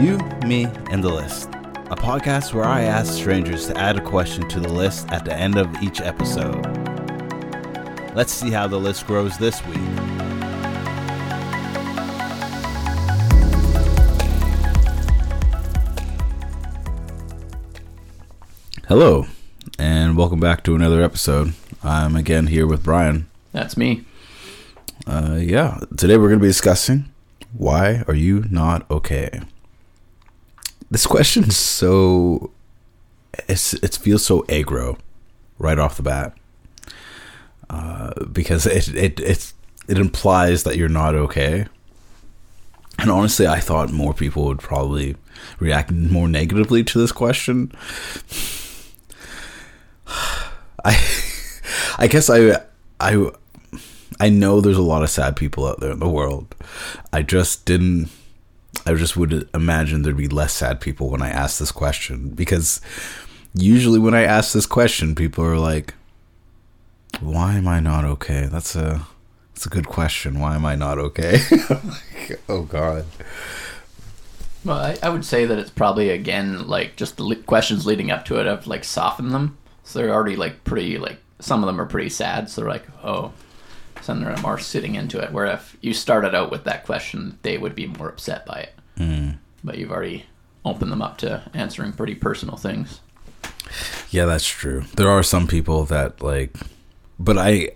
You, Me, and the List, a podcast where I ask strangers to add a question to the list at the end of each episode. Let's see how the list grows this week. Hello, and welcome back to another episode. I'm again here with Brian. That's me. Uh, yeah, today we're going to be discussing why are you not okay? This question is so it's, it feels so aggro right off the bat uh, because it it it it implies that you're not okay. And honestly, I thought more people would probably react more negatively to this question. I I guess I I I know there's a lot of sad people out there in the world. I just didn't. I just would imagine there'd be less sad people when I ask this question because usually when I ask this question, people are like, "Why am I not okay?" That's a that's a good question. Why am I not okay? like, oh God. Well, I, I would say that it's probably again like just the le- questions leading up to it have like softened them, so they're already like pretty like some of them are pretty sad. So they're like, oh, some of them are sitting into it. Where if you started out with that question, they would be more upset by it. Mm. But you've already opened them up to answering pretty personal things. Yeah, that's true. There are some people that like, but I,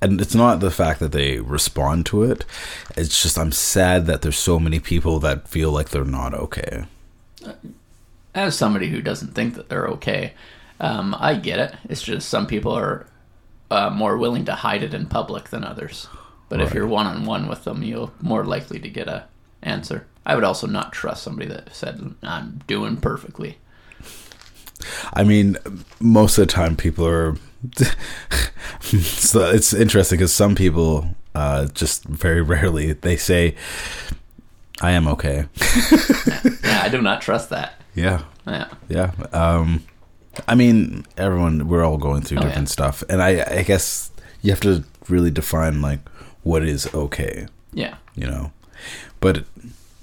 and it's not the fact that they respond to it. It's just I'm sad that there's so many people that feel like they're not okay. As somebody who doesn't think that they're okay, um, I get it. It's just some people are uh, more willing to hide it in public than others. But if you're one on one with them, you're more likely to get a answer. I would also not trust somebody that said I'm doing perfectly. I mean, most of the time people are. so it's interesting because some people uh, just very rarely they say, "I am okay." Yeah, I do not trust that. yeah, Yeah, yeah. Um, I mean, everyone we're all going through Oh, different yeah. stuff, and I, I guess you have to really define like what is okay. yeah, you know but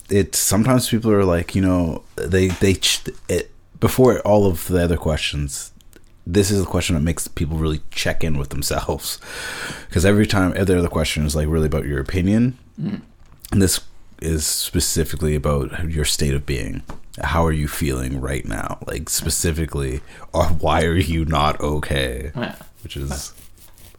it sometimes people are like you know they they ch- it before all of the other questions this is the question that makes people really check in with themselves because every time every other question is like really about your opinion mm. and this is specifically about your state of being how are you feeling right now like specifically or why are you not okay yeah. which is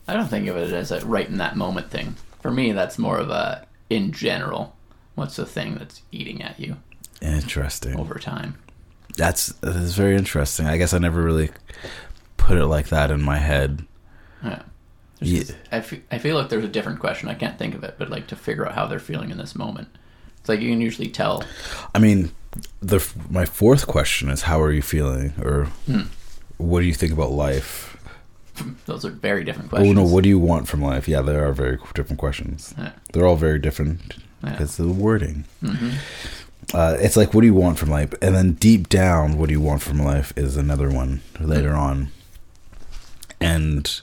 I don't think of it as a right in that moment thing. For me, that's more of a in general. What's the thing that's eating at you interesting over time? That's that's very interesting. I guess I never really put it like that in my head. Yeah. Yeah. just- I, fe- I feel like there's a different question. I can't think of it, but like to figure out how they're feeling in this moment. It's like you can usually tell. I mean, the my fourth question is how are you feeling or Hmm. what do you think about life? Those are very different questions. Oh no, what do you want from life? Yeah, they are very different questions. Yeah. They're all very different Yeah. because of the wording. hmm Uh, it's like what do you want from life, and then deep down, what do you want from life is another one later Hmm. on. And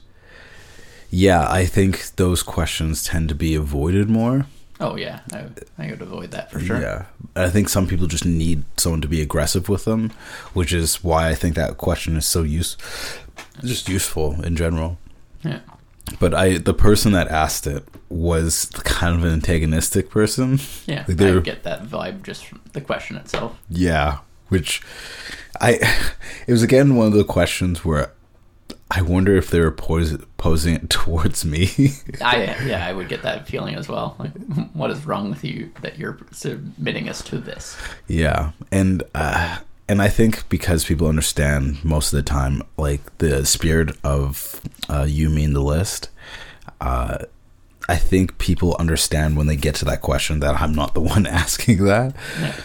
yeah, I think those questions tend to be avoided more. Oh yeah, I, I would avoid that for sure. Yeah. I think some people just need someone to be aggressive with them, which is why I think that question is so use just useful in general. Yeah. But I the person that asked it was kind of an antagonistic person. Yeah, Like I get that vibe just from the question itself. Yeah, which I it was again one of the questions where I wonder if they were pos- posing it towards me. I yeah, I would get that feeling as well. Like, what is wrong with you that you're submitting us to this? Yeah, and uh, and I think because people understand most of the time, like the spirit of uh, You, Me, and the List. Uh, I think people understand when they get to that question that I'm not the one asking that. Yeah.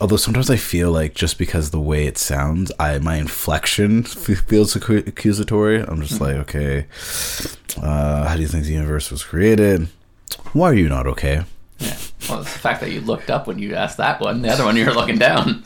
Although sometimes I feel like just because the way it sounds, I my inflection feels accusatory. I'm just like, okay, uh, how do you think the universe was created? Why are you not okay? Yeah. Well, it's the fact that you looked up when you asked that one. The other one, you're looking down.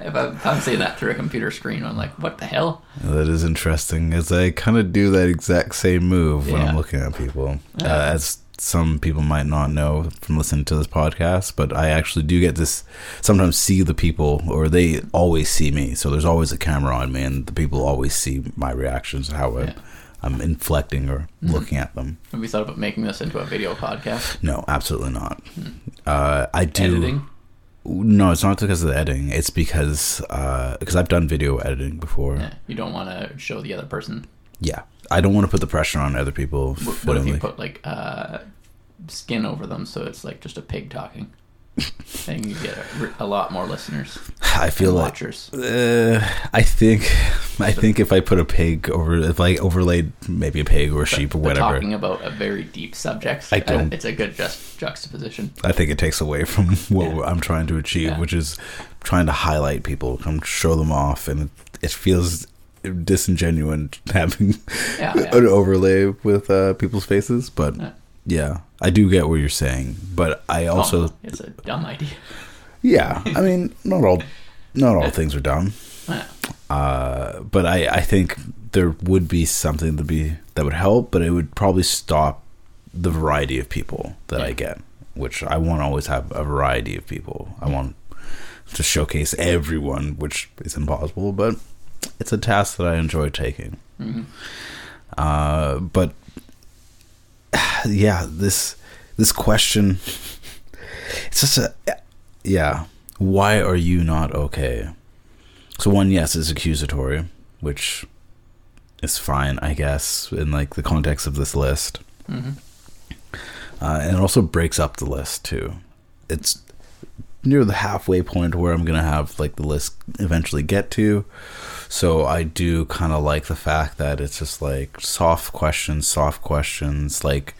If I'm seeing that through a computer screen, I'm like, what the hell? That is interesting, as I kind of do that exact same move when Yeah. I'm looking at people. Yeah. Uh, as some people might not know from listening to this podcast, but I actually do get this sometimes see the people, or they always see me. So there's always a camera on me, and the people always see my reactions, how Yeah. I'm, I'm inflecting or mm-hmm. looking at them. Have you thought about making this into a video podcast? No, absolutely not. Hmm. Uh, I do. Editing? No, it's not because of the editing. It's because uh, because I've done video editing before. Yeah. You don't want to show the other person. Yeah, I don't want to put the pressure on other people. What, what if you put like uh, skin over them so it's like just a pig talking? and you get a, a lot more listeners, I feel like watchers. uh, I think I think if I put a pig over, if I overlaid maybe a pig or a sheep or whatever, talking about a very deep subject, I don't- It's a good just juxtaposition. I think it takes away from what Yeah. I'm trying to achieve, Yeah. which is trying to highlight people, come show them off, and it feels disingenuous having Yeah, yeah. an overlay with uh, people's faces. But Yeah. yeah, I do get what you're saying. But I also, it's a dumb idea. yeah, I mean, not all, not all things are dumb. Uh, but I, I think there would be something to be that would help, but it would probably stop the variety of people that I get, which I want to always have a variety of people. I want to showcase everyone, which is impossible, but it's a task that I enjoy taking. hmm Uh, but yeah, this this question, it's just a yeah. Why are you not okay? So one, yes, is accusatory, which is fine, I guess, in like the context of this list, hmm uh, and it also breaks up the list too. It's near the halfway point where I'm gonna have like the list eventually get to. So I do kind of like the fact that it's just like soft questions, soft questions. Like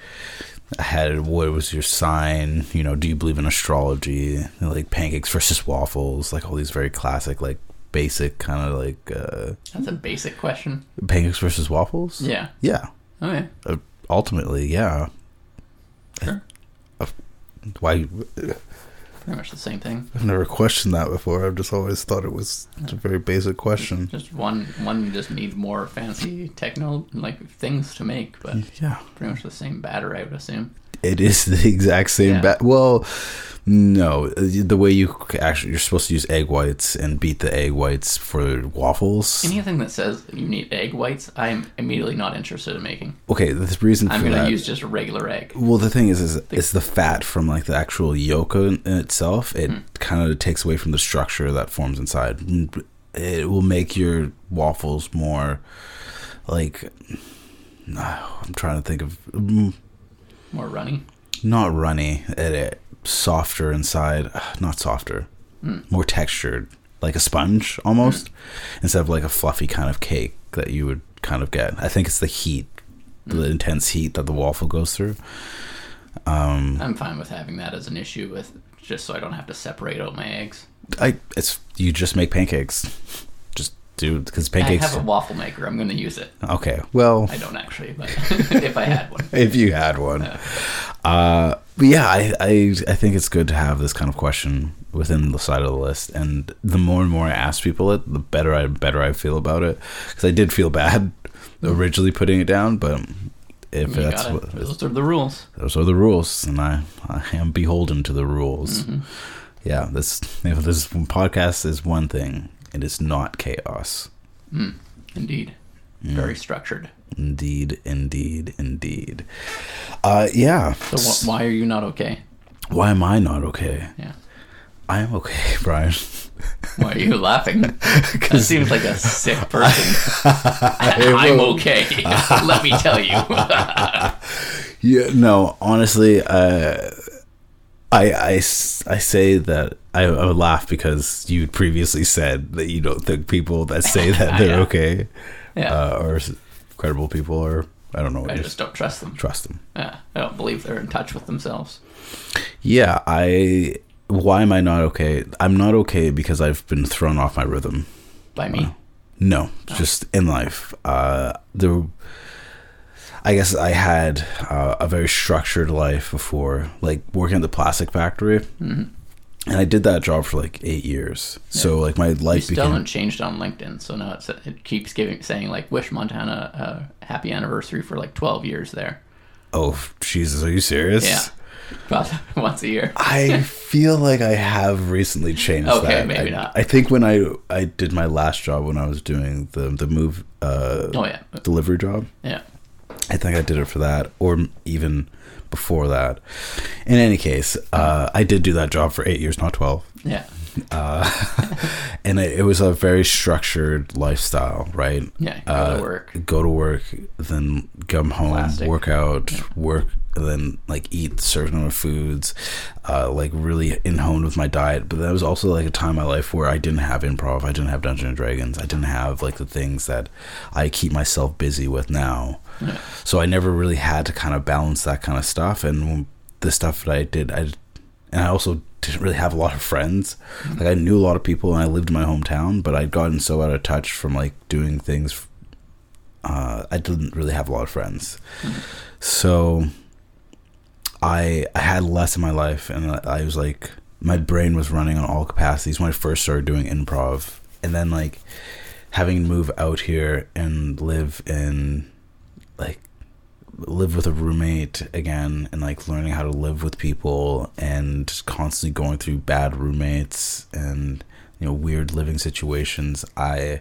I had, what was your sign? You know, do you believe in astrology? Like pancakes versus waffles. Like all these very classic, like basic kind of like uh, That's a basic question. pancakes versus waffles. Yeah. Yeah. Oh yeah. Uh, ultimately, yeah. Sure. Why? Pretty much the same thing. I've never questioned that before. I've just always thought it was a very basic question. Just one. One just needs more fancy techno like things to make, but Yeah. pretty much the same batter, I would assume. It is the exact same. Yeah. Ba- well, no, the way you actually you're supposed to use egg whites and beat the egg whites for waffles. Anything that says you need egg whites, I'm immediately not interested in making. Okay, the reason I'm gonna use just a regular egg. well, the thing is, is it's the fat from like the actual yolk in in itself. It Hmm. kind of takes away from the structure that forms inside. It will make your waffles more like. I'm trying to think of mm, More runny. not runny, it, it softer inside, not softer, hmm. more textured, like a sponge almost, hmm. instead of like a fluffy kind of cake that you would kind of get. I think it's the heat, the hmm. intense heat that the waffle goes through. Um, I'm fine with having that as an issue with just so I don't have to separate out my eggs. I it's you just make pancakes, do because pancakes. I have a waffle maker. I'm going to use it. okay, well, I don't actually, but if I had one. if you had one. Yeah. Uh, but yeah, I, I I think it's good to have this kind of question within the side of the list, and the more and more I ask people it, the better I better I feel about it. Because I did feel bad originally putting it down, but if You that's what those are the rules. those are the rules, and I I am beholden to the rules. Mhm. Yeah, this if this podcast is one thing, it is not chaos. Mm, indeed. Mm. Very structured. Indeed, indeed, indeed. Uh, yeah. So wh- why are you not okay? Why am I not okay? Yeah. I am okay, Brian. Why are you laughing? That seems like a sick person. I'm okay. Let me tell you. Yeah, no, honestly, uh, I, I, I say that I, I would laugh because you previously said that you don't think people that say that they're Yeah. okay yeah. uh, are credible people or I don't know what I just don't trust them. trust them. Yeah. I don't believe they're in touch with themselves. Yeah, I. Why am I not okay? I'm not okay because I've been thrown off my rhythm. By me. No, just in life. Uh, there, I guess I had uh, a very structured life before, like working at the plastic factory, hmm and I did that job for like eight years. So like my life. You still became haven't changed on LinkedIn, so now it's, it keeps giving saying like wish Montana a happy anniversary for like 12 years there. Oh Jesus, are you serious? Yeah, about once a year. I feel like I have recently changed Okay, that. maybe I, not. I think when I I did my last job when I was doing the the move uh, Oh yeah, delivery job, yeah, I think I did it for that, or even before that. In any case, uh, I did do that job for eight years, not twelve, yeah, uh, and it, it was a very structured lifestyle, right? yeah. Go Uh, to work. Go to work, then come home, Plastic. work out, work, and then like eat certain amount of foods, uh, like really in hone with my diet. But that was also like a time in my life where I didn't have improv, I didn't have Dungeons and Dragons, I didn't have like the things that I keep myself busy with now. Yeah. So I never really had to kind of balance that kind of stuff. And the stuff that I did, I and I also didn't really have a lot of friends. Like I knew a lot of people, and I lived in my hometown, but I'd gotten so out of touch from like doing things. Uh, I didn't really have a lot of friends, so I I had less in my life, and I, was like my brain was running on all capacities when I first started doing improv, and then like having to move out here and live in like live with a roommate again and like learning how to live with people and constantly going through bad roommates and you know weird living situations i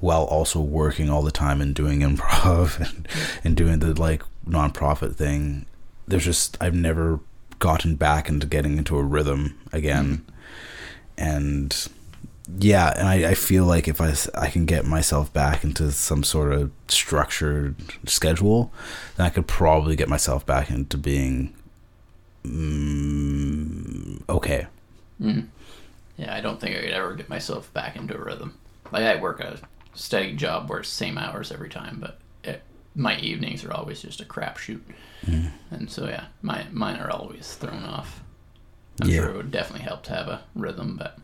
while also working all the time and doing improv and, and doing the like nonprofit thing there's just i've never gotten back into getting into a rhythm again. Mm-hmm. And yeah and I, I feel like if I, I can get myself back into some sort of structured schedule then i could probably get myself back into being mm, okay Mm. Yeah, I don't think I could ever get myself back into a rhythm. Like I work a steady job where it's same hours every time, but it, my evenings are always just a crapshoot. Mm. And so yeah, my mine are always thrown off. I'm Yeah. sure it would definitely help to have a rhythm, but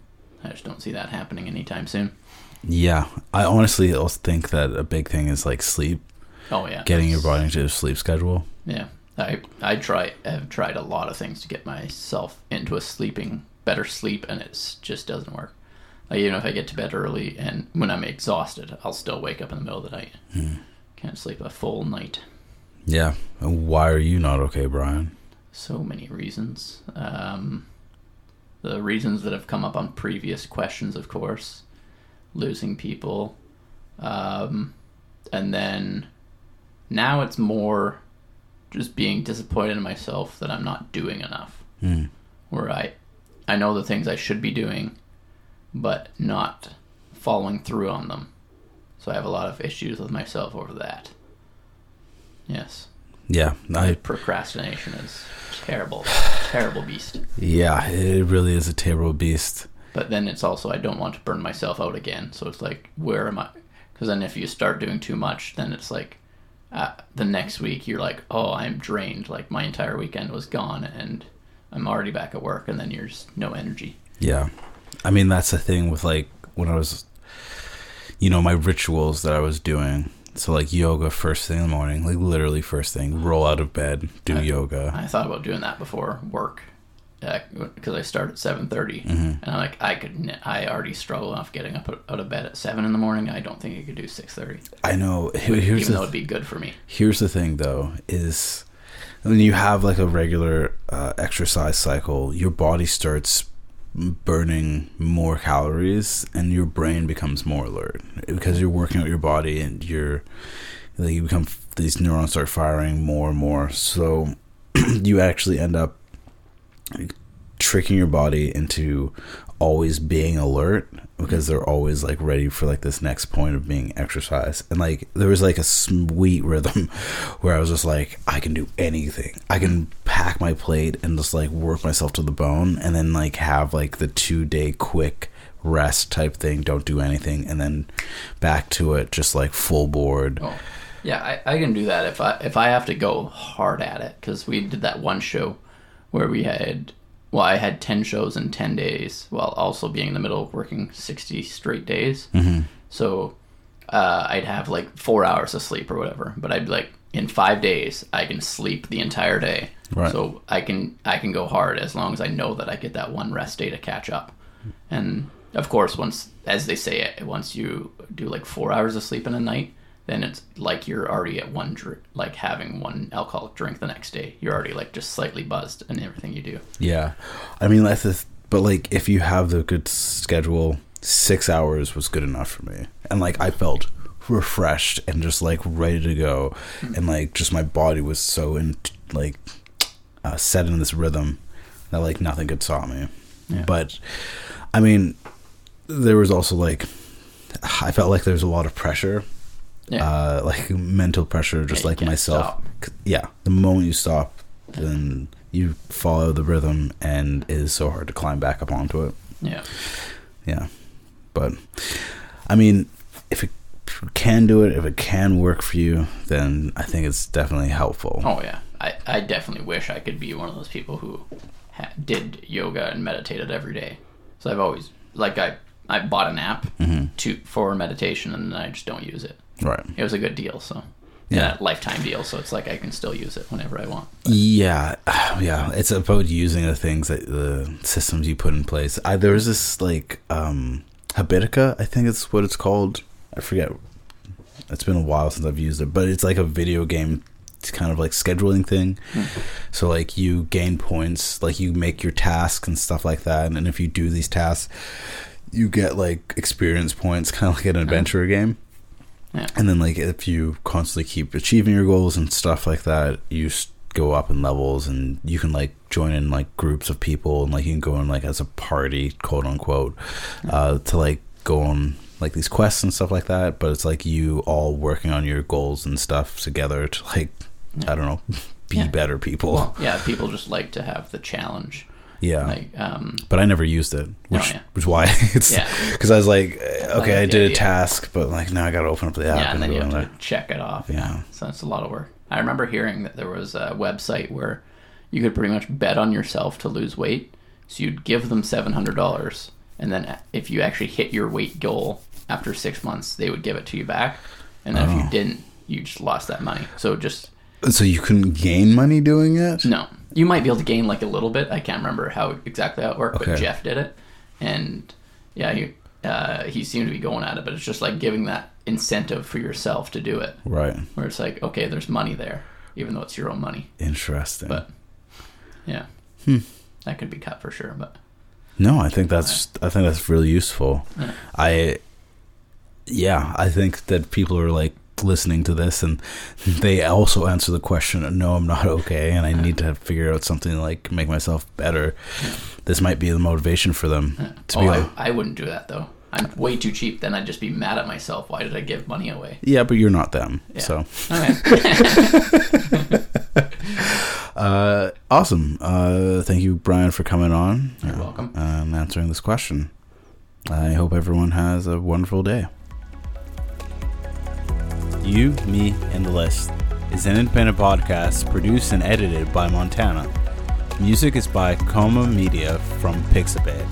I just don't see that happening anytime soon. yeah i honestly also think that a big thing is like sleep Oh yeah, getting your body into a sleep schedule Yeah, I I try have tried a lot of things to get myself into a sleeping better sleep, and it just doesn't work. Like even if I get to bed early, and when I'm exhausted, I'll still wake up in the middle of the night. Can't sleep a full night. yeah and why are you not okay brian So many reasons. Um, the reasons that have come up on previous questions, of course, losing people, um, and then now it's more just being disappointed in myself that I'm not doing enough. Mm. Where I, I know the things I should be doing, but not following through on them. So I have a lot of issues with myself over that. Yes, yeah i procrastination is terrible, terrible beast. yeah it really is a terrible beast But then it's also I don't want to burn myself out again. So it's like, where am I? Because then if you start doing too much, then it's like uh, the next week you're like, oh, I'm drained. Like my entire weekend was gone, and I'm already back at work, and then you're just no energy. Yeah. I mean, that's the thing with like when I was, you know, my rituals that I was doing. So, like yoga first thing in the morning, like literally first thing, roll out of bed, do I- yoga. I thought about doing that before work because I start at seven Mhm. and I'm like, I could, I already struggle enough getting up out of bed at seven in the morning. I don't think I could do six thirty, I know. Here's even though it'd be good for me. here's the thing, though, is when you have like a regular uh, exercise cycle, your body starts burning more calories and your brain becomes more alert. Because you're working out your body and you're like you become these neurons start firing more and more. So you actually end up tricking your body into always being alert because they're always like ready for like this next point of being exercise. And like there was like a sweet rhythm where i was just like i can do anything. I can pack my plate and just like work myself to the bone and then like have like the two day quick rest type thing don't do anything and then back to it just like full board. Oh, yeah, I, I can do that if I if I have to go hard at it because we did that one show where we had well I had ten shows in ten days while also being in the middle of working sixty straight days. hmm So uh, I'd have like four hours of sleep or whatever, but I'd be like in five days I can sleep the entire day. Right. So I can I can go hard as long as I know that I get that one rest day to catch up. And of course, once as they say once you do like four hours of sleep in a night, then it's like you're already at one drink, like having one alcoholic drink the next day. You're already like just slightly buzzed in everything you do. Yeah, I mean that's but like if you have the good schedule, six hours was good enough for me, and like I felt refreshed and just like ready to go, and like just my body was so in like uh, set in this rhythm that like nothing could stop me. Yeah. But I mean, there was also like I felt like there was a lot of pressure Yeah. uh, like mental pressure, just Yeah, like myself. Yeah, the moment you stop, then you follow the rhythm, and it is so hard to climb back up onto it. yeah. Yeah, but I mean, if it can do it, if it can work for you, then I think it's definitely helpful. Oh yeah. I, I definitely wish I could be one of those people who ha- did yoga and meditated every day. So I've always like I I bought an app Mm-hmm. To for meditation and I just don't use it. Right. It was a good deal, so Yeah. lifetime deal. So it's like I can still use it whenever I want. Yeah, yeah. It's about using the things that the systems you put in place. I, there was this like um Habitica, I think it's what it's called. I forget. It's been a while since I've used it, but it's like a video game kind of like scheduling thing. So like you gain points, like you make your tasks and stuff like that, and if you do these tasks, you get like experience points, kind of like an adventure game. Yeah. And then like if you constantly keep achieving your goals and stuff like that, you go up in levels and you can like join in like groups of people and like you can go in like as a party, quote unquote, uh, to like go on like these quests and stuff like that. But it's like you all working on your goals and stuff together to like I don't know, be Yeah. better people. Well, yeah, people just like to have the challenge. Yeah. Like, um, but I never used it, which Oh, yeah. was why it's Yeah. because I was like, uh, okay, like I did a idea. task, but like now I got to open up the app yeah, and then you have to check it off. Yeah. So that's a lot of work. I remember hearing that there was a website where you could pretty much bet on yourself to lose weight. So you'd give them seven hundred dollars, and then if you actually hit your weight goal after six months, they would give it to you back. And then if Oh. you didn't, you just lost that money. So just So you couldn't gain money doing it? no, you might be able to gain like a little bit. I can't remember how exactly that worked, Okay. but Jeff did it, and yeah, he uh, he seemed to be going at it. But it's just like giving that incentive for yourself to do it, Right. where it's like, okay, there's money there, even though it's your own money. Interesting. But yeah, Hmm. that could be cut for sure. But no, I think that's I think that's really useful. Yeah. I yeah, I think that people are like listening to this and they also answer the question, no, I'm not okay and I need to figure out something like make myself better. This might be the motivation for them to oh, be I, like, I wouldn't do that though. I'm way too cheap. Then I'd just be mad at myself. Why did I give money away? yeah, but you're not them. Yeah. So Okay. Uh, awesome. Uh, thank you, Brian, for coming on. You're uh, welcome. And answering this question. I hope everyone has a wonderful day. You, Me, and the List is an independent podcast produced and edited by Montana. Music is by Coma Media from Pixabay.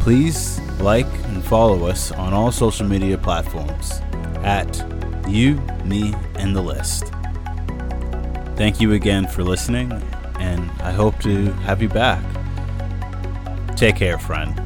Please like and follow us on all social media platforms at You, Me, and the List. Thank you again for listening, and I hope to have you back. Take care, friend.